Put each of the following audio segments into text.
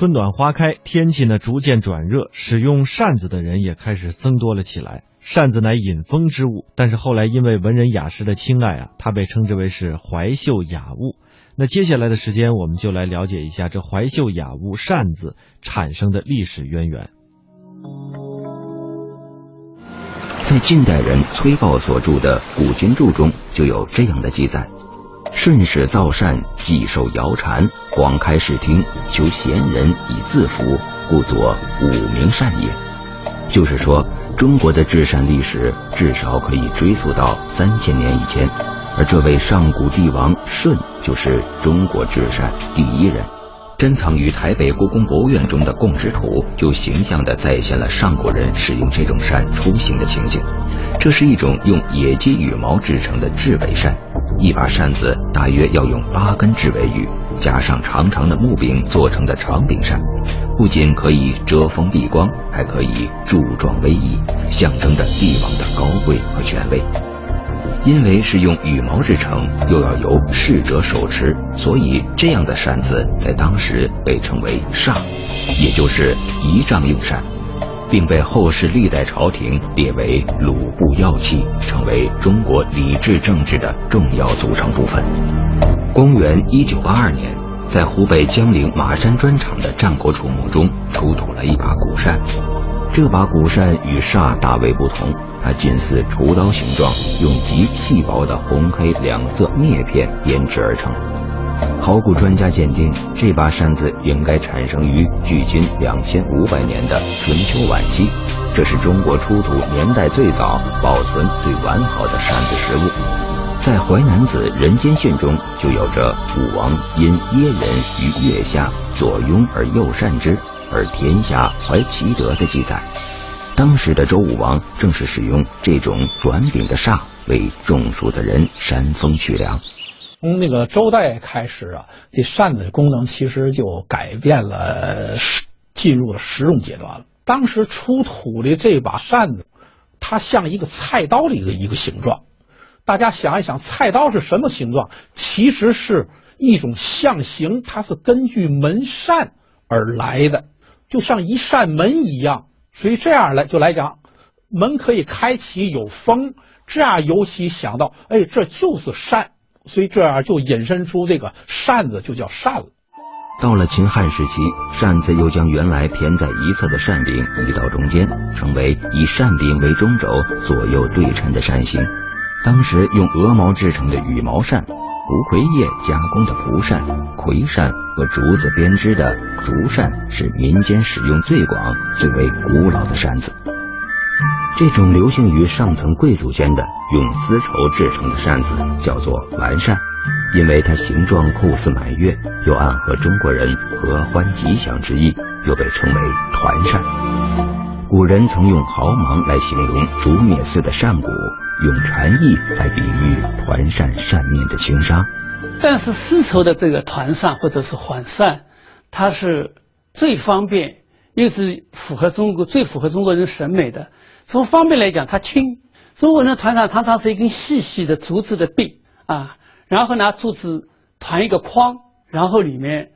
春暖花开，天气呢逐渐转热，使用扇子的人也开始增多了起来。扇子乃引风之物，但是后来因为文人雅士的青睐啊，它被称之为是怀秀雅物。那接下来的时间，我们就来了解一下这怀秀雅物扇子产生的历史渊源。在近代人崔豹所著的《古今注》中就有这样的记载：顺始造扇，既受谣禅，广开视听，求贤人以自服，故作五名善也。就是说，中国的制扇历史至少可以追溯到三千年以前，而这位上古帝王舜就是中国制扇第一人。珍藏于台北故宫博物院中的供职图，就形象地再现了上古人使用这种扇出行的情景。这是一种用野鸡羽毛制成的雉尾扇，一把扇子大约要用八根雉尾羽，加上长长的木柄做成的长柄扇，不仅可以遮风避光，还可以柱状威仪，象征着帝王的高贵和权威。因为是用羽毛制成，又要由侍者手持，所以这样的扇子在当时被称为扇，也就是仪仗用扇，并被后世历代朝廷列为鲁部要器，成为中国礼制政治的重要组成部分。公元一九八二年，在湖北江陵马山砖厂的战国楚墓中出土了一把古扇。这把古扇与煞大为不同，它近似厨刀形状，用极细薄的红黑两色篾片编织而成。考古专家鉴定，这把扇子应该产生于距今两千五百年的春秋晚期，这是中国出土年代最早、保存最完好的扇子实物。在《淮南子·人间训》中就有着武王因耶人于月下左拥而右扇之。而天下怀其德的记载，当时的周武王正是使用这种短柄的煞为中暑的人扇风取凉。从那个周代开始啊，这扇子的功能其实就改变了，进入了实用阶段了。当时出土的这把扇子，它像一个菜刀的一个一个形状。大家想一想，菜刀是什么形状？其实是一种象形，它是根据门扇而来的。就像一扇门一样，所以这样来就来讲，门可以开启有风，这样尤其想到，哎，这就是扇，所以这样就引申出这个扇子就叫扇了。到了秦汉时期，扇子又将原来偏在一侧的扇柄移到中间，成为以扇柄为中轴、左右对称的扇形。当时用鹅毛制成的羽毛扇。蒲葵叶加工的蒲扇、葵扇和竹子编织的竹扇是民间使用最广、最为古老的扇子。这种流行于上层贵族间的用丝绸制成的扇子叫做完扇，因为它形状酷似满月，又暗合中国人合欢吉祥之意，又被称为团扇。古人曾用毫芒来形容竹篾似的扇骨。用禅意来比喻团扇扇面的轻纱，但是丝绸的这个团扇或者是环扇，它是最方便，又是符合中国最符合中国人审美的。从方便来讲，它轻。中国人团扇常常是一根细细的竹子的柄啊，然后拿竹子团一个筐，然后里面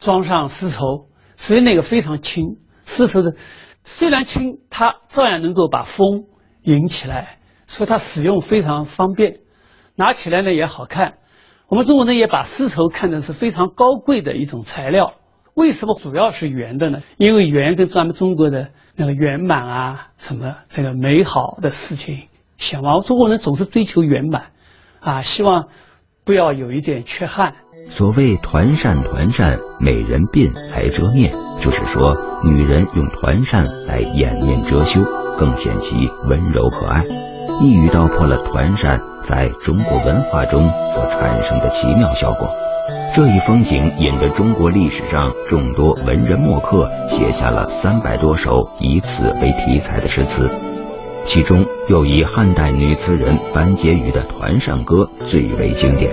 装上丝绸，所以那个非常轻。丝绸的虽然轻，它照样能够把风引起来。所以它使用非常方便，拿起来呢也好看。我们中国人也把丝绸看成是非常高贵的一种材料。为什么主要是圆的呢？因为圆跟咱们中国的那个圆满啊，什么这个美好的事情相关。中国人总是追求圆满啊，希望不要有一点缺憾。所谓团扇，团扇美人鬓还遮面，就是说女人用团扇来掩面遮羞，更显其温柔可爱。一语道破了团扇在中国文化中所产生的奇妙效果。这一风景引得中国历史上众多文人墨客写下了三百多首以此为题材的诗词，其中又以汉代女词人班婕妤的《团扇歌》最为经典。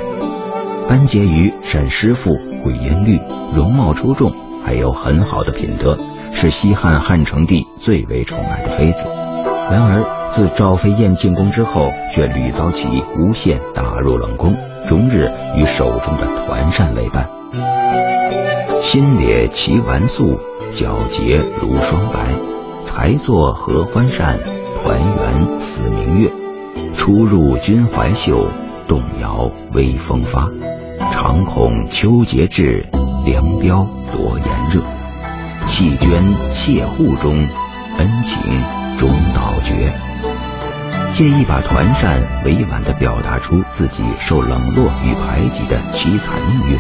班婕妤善诗赋，会音律，容貌出众，还有很好的品德，是西汉汉成帝最为宠爱的妃子。然而。自赵飞燕进宫之后，却屡遭其诬陷，打入冷宫，终日与手中的团扇为伴。心裂齐完素，皎洁如霜白。才作合欢扇，团圆似明月。初入君怀袖，动摇微风发。常恐秋节至，凉标多炎热。弃捐切户中，恩情终道绝。借一把团扇，委婉地表达出自己受冷落与排挤的凄惨命运。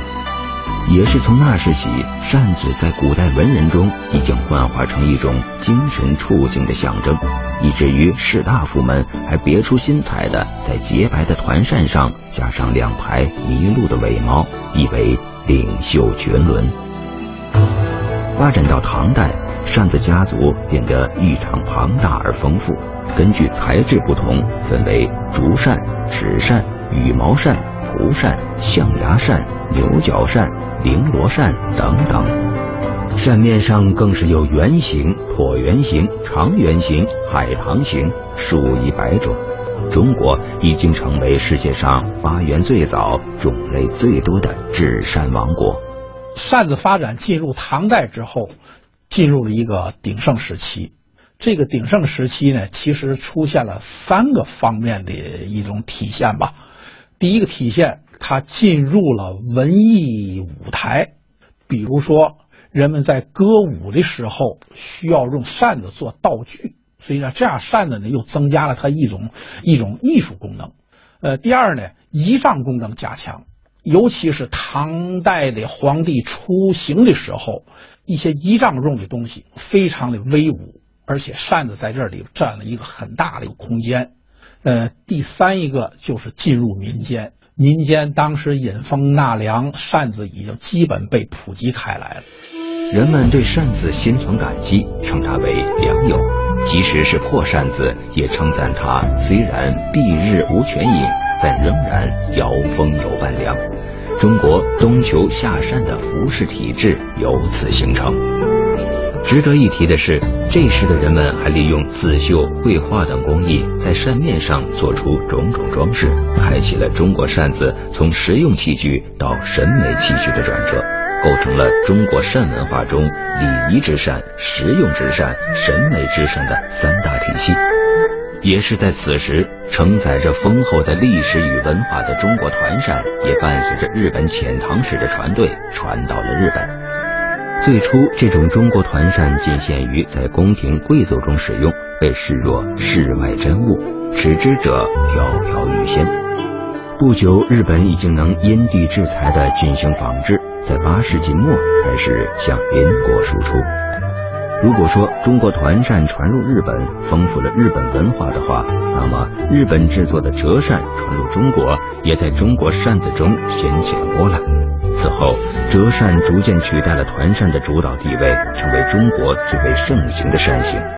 也是从那时起，扇子在古代文人中已经幻化成一种精神处境的象征，以至于士大夫们还别出心裁的在洁白的团扇上加上两排麋鹿的尾毛，以为领袖绝伦。发展到唐代，扇子家族变得异常庞大而丰富，根据材质不同，分为竹扇、纸扇、羽毛扇、蒲扇、象牙扇、牛角扇。绫罗扇等等，扇面上更是有圆形、椭圆形、长圆形、海棠形，数以百种。中国已经成为世界上发源最早、种类最多的制扇王国。扇子发展进入唐代之后，进入了一个鼎盛时期。这个鼎盛时期呢，其实出现了三个方面的一种体现吧。第一个体现。它进入了文艺舞台，比如说人们在歌舞的时候需要用扇子做道具，所以呢，这样扇子呢又增加了它一种一种艺术功能。呃，第二呢，仪仗功能加强，尤其是唐代的皇帝出行的时候，一些仪仗用的东西非常的威武，而且扇子在这里占了一个很大的一个空间。呃，第三一个就是进入民间。民间当时引风纳凉，扇子已经基本被普及开来了。人们对扇子心存感激，称它为良友。即使是破扇子，也称赞它虽然蔽日无泉饮，但仍然摇风柔伴凉。中国冬秋夏扇的服饰体制由此形成。值得一提的是，这时的人们还利用刺绣、绘画等工艺，在扇面上做出种种装饰，开启了中国扇子从实用器具到审美器具的转折，构成了中国扇文化中礼仪之扇、实用之扇、审美之扇的三大体系。也是在此时，承载着丰厚的历史与文化的中国团扇，也伴随着日本遣唐使的船队传到了日本。最初，这种中国团扇仅限于在宫廷贵族中使用，被视若世外珍物，使之者飘飘欲仙。不久，日本已经能因地制裁的进行仿制，在八世纪末开始向邻国输出。如果说中国团扇传入日本，丰富了日本文化的话，那么日本制作的折扇传入中国，也在中国扇子中掀起了波澜。此后，折扇逐渐取代了团扇的主导地位，成为中国最为盛行的扇形。